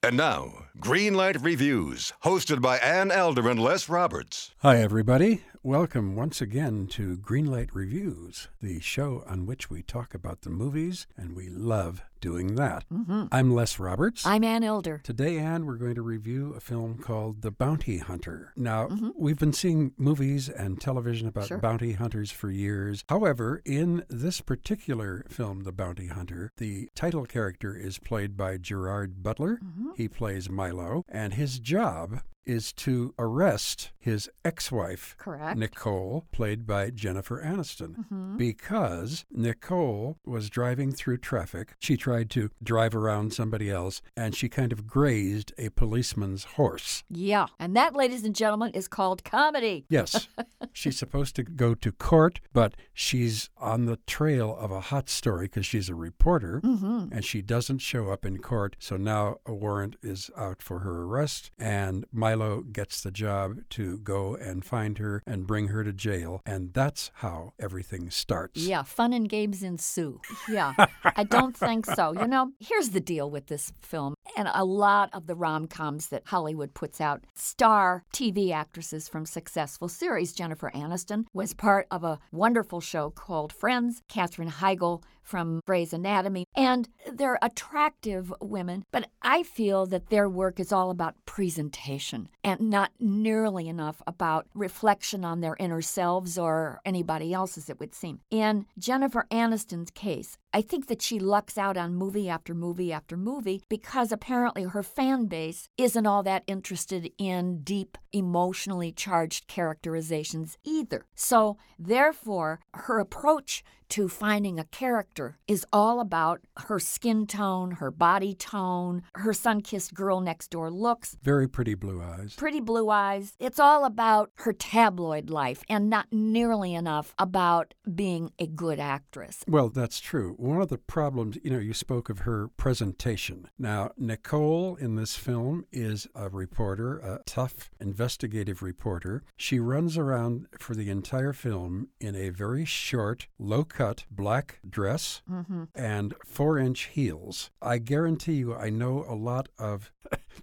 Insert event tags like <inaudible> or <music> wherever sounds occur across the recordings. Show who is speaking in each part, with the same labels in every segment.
Speaker 1: And now, Greenlight Reviews, hosted by Ann Elder and Les Roberts.
Speaker 2: Hi, everybody. Welcome once again to Greenlight Reviews, the show on which we talk about the movies, and we love doing that.
Speaker 3: Mm-hmm.
Speaker 2: I'm Les Roberts.
Speaker 3: I'm Ann Elder.
Speaker 2: Today, Ann, we're going to review a film called The Bounty Hunter. Now,
Speaker 3: Mhm.
Speaker 2: we've been seeing movies and television about
Speaker 3: Sure.
Speaker 2: bounty hunters for years. However, in this particular film, The Bounty Hunter, the title character is played by Gerard Butler.
Speaker 3: Mhm.
Speaker 2: He plays Milo, and his job is to arrest his ex wife,
Speaker 3: Correct.
Speaker 2: Nicole, played by Jennifer Aniston.
Speaker 3: Mhm.
Speaker 2: Because Nicole was driving through traffic. She tried to drive around somebody else and she kind of grazed a policeman's horse.
Speaker 3: Yeah. And that, ladies and gentlemen, is called comedy.
Speaker 2: Yes, <laughs> she's supposed to go to court, but she's on the trail of a hot story because she's a reporter
Speaker 3: Mm-hmm.
Speaker 2: and she doesn't show up in court. So now a warrant is out for her arrest, and Milo gets the job to go and find her and bring her to jail. And that's how everything starts.
Speaker 3: Yeah, fun and games ensue. Yeah, I <laughs> don't think so. You know, here's the deal with this film and a lot of the rom coms that Hollywood puts out star TV actresses from successful series. Jennifer Aniston was part of a wonderful show called Friends, Katherine Heigl from Grey's Anatomy, and they're attractive women, but I feel that their work is all about presentation and not nearly enough about reflection on their inner selves or anybody else's, it would seem. In Jennifer Aniston's case, I think that she lucks out on movie after movie after movie because apparently her fan base isn't all that interested in deep, emotionally charged characterizations either. So, therefore, her approach to finding a character is all about her skin tone, her body tone, her sun kissed girl next door looks,
Speaker 2: Very pretty blue eyes.
Speaker 3: pretty blue eyes. It's all about her tabloid life and not nearly enough about being a good actress.
Speaker 2: Well, that's true. One of the problems, you know, you spoke of her presentation. Now, Nicole in this film is a reporter, a tough investigative reporter. She runs around for the entire film in a very short, low cut black dress
Speaker 3: Mm-hmm.
Speaker 2: and four inch heels. I guarantee you, I know a lot of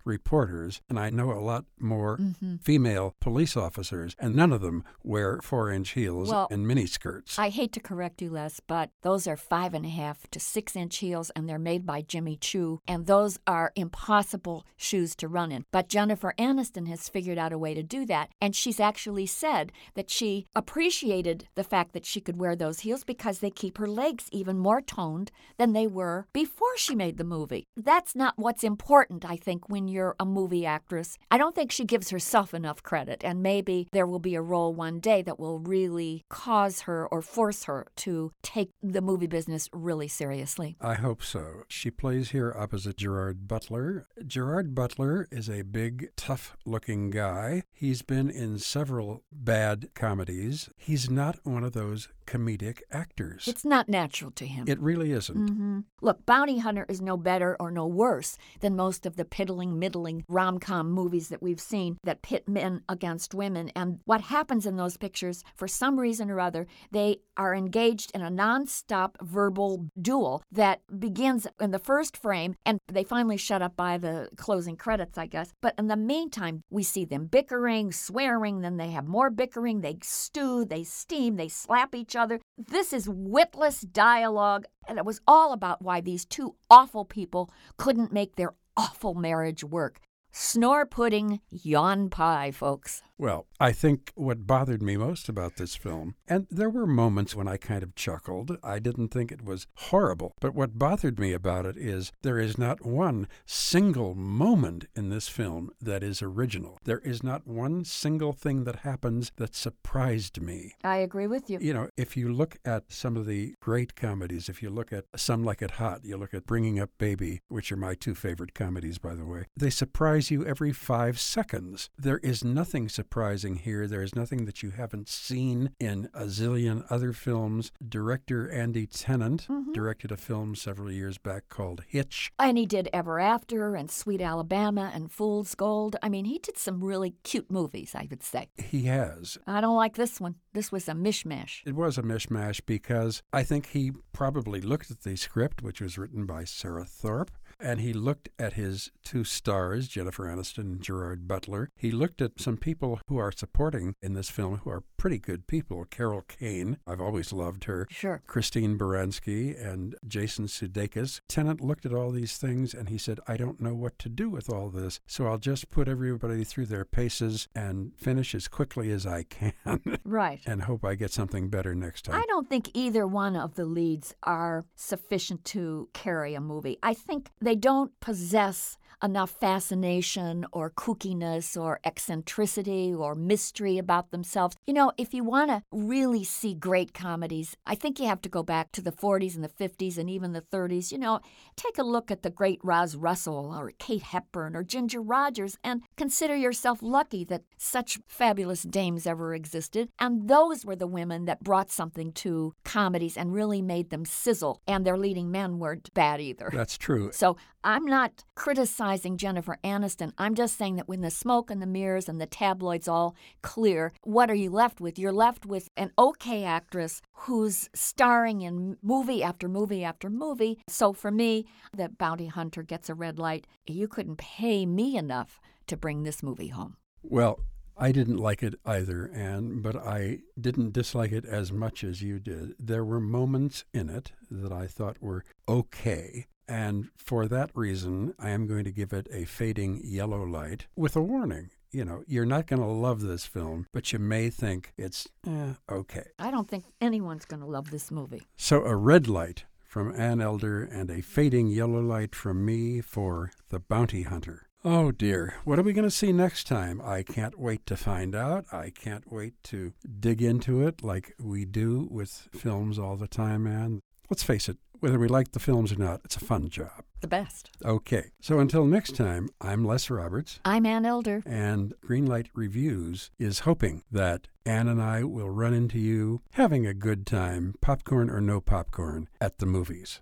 Speaker 2: reporters and I know a lot more
Speaker 3: Mm-hmm.
Speaker 2: female police officers, and none of them wear four inch heels
Speaker 3: Well,
Speaker 2: and miniskirts.
Speaker 3: I hate to correct you, Les, but those are five and a half to six inch heels, and they're made by Jimmy Choo, and those are impossible shoes to run in. But Jennifer Aniston has figured out a way to do that, and she's actually said that she appreciated the fact that she could wear those heels because they keep her legs even more toned than they were before she made the movie. That's not what's important, I think, when you're a movie actress. I don't think she gives herself enough credit, and maybe there will be a role one day that will really cause her or force her to take the movie business really seriously.
Speaker 2: I hope so. She plays here opposite Gerard Butler. Gerard Butler is a big, tough looking guy. He's been in several bad comedies. He's not one of those comedic actors.
Speaker 3: It's not natural to him.
Speaker 2: it really isn't.
Speaker 3: hmm Look, Bounty Hunter is no better or no worse than most of the piddling, middling rom com movies that we've seen that pit men against women. And what happens in those pictures, for some reason or other, they are engaged in a non-stop verbal duel that begins in the first frame and they finally shut up by the closing credits, I guess. But in the meantime, we see them bickering, swearing, then they have more bickering, they stew, they steam, they slap each other. This is witless dialogue, and it was all about why these two awful people couldn't make their awful marriage work. Snore pudding, yawn pie, folks.
Speaker 2: Well, I think what bothered me most about this film, and there were moments when I kind of chuckled, I didn't think it was horrible, but what bothered me about it is there is not one single moment in this film that is original. There is not one single thing that happens that surprised me.
Speaker 3: I agree with you.
Speaker 2: You know, if you look at some of the great comedies, if you look at Some Like It Hot, you look at Bringing Up Baby, which are my two favorite comedies, by the way, they surprise you every five seconds. There is nothing surprising here. There is nothing that you haven't seen in a zillion other films. Director Andy Tennant
Speaker 3: Mhm.
Speaker 2: directed a film several years back called Hitch.
Speaker 3: And he did Ever After and Sweet Alabama and Fool's Gold. I mean, he did some really cute movies, I would say.
Speaker 2: He has.
Speaker 3: I don't like this one. This was a mishmash.
Speaker 2: It was a mishmash because I think he probably looked at the script, which was written by Sarah Thorp, and he looked at his two stars, Jennifer Aniston and Gerard Butler. He looked at some people who are supporting in this film who are pretty good people. Carol Kane, I've always loved her.
Speaker 3: Sure.
Speaker 2: Christine Baranski and Jason Sudeikis. Tennant looked at all these things and he said, I don't know what to do with all this, so I'll just put everybody through their paces and finish as quickly as I can. <laughs>
Speaker 3: Right.
Speaker 2: and hope I get something better next time.
Speaker 3: I don't think either one of the leads are sufficient to carry a movie. I think they don't possess enough fascination or kookiness or eccentricity or mystery about themselves. You know, if you want to really see great comedies, I think you have to go back to the 40s and the 50s and even the 30s. You know, take a look at the great Roz Russell or Kate Hepburn or Ginger Rogers and consider yourself lucky that such fabulous dames ever existed. And those were the women that brought something to comedies and really made them sizzle. And their leading men weren't bad either.
Speaker 2: That's true.
Speaker 3: So I'm not criticizing Jennifer Aniston. I'm just saying that when the smoke and the mirrors and the tabloids all clear, what are you left with? You're left with an okay actress who's starring in movie after movie after movie. So for me, the bounty hunter gets a red light. You couldn't pay me enough to bring this movie home.
Speaker 2: Well, I didn't like it either, Ann, but I didn't dislike it as much as you did. There were moments in it that I thought were okay. And for that reason, I am going to give it a fading yellow light with a warning. You know, you're not going to love this film, but you may think it's eh, okay.
Speaker 3: I don't think anyone's going to love this movie.
Speaker 2: So a red light from Ann Elder and a fading yellow light from me for The Bounty Hunter. Oh dear, what are we going to see next time? I can't wait to find out. I can't wait to dig into it like we do with films all the time, Ann. Let's face it, whether we like the films or not, it's a fun job.
Speaker 3: The best.
Speaker 2: Okay, so until next time, I'm Les Roberts,
Speaker 3: I'm Ann Elder.
Speaker 2: and Greenlight Reviews is hoping that Ann and I will run into you having a good time, popcorn or no popcorn, at the movies.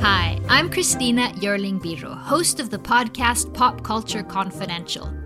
Speaker 4: Hi, I'm Christina Yerling Biro, host of the podcast Pop Culture Confidential.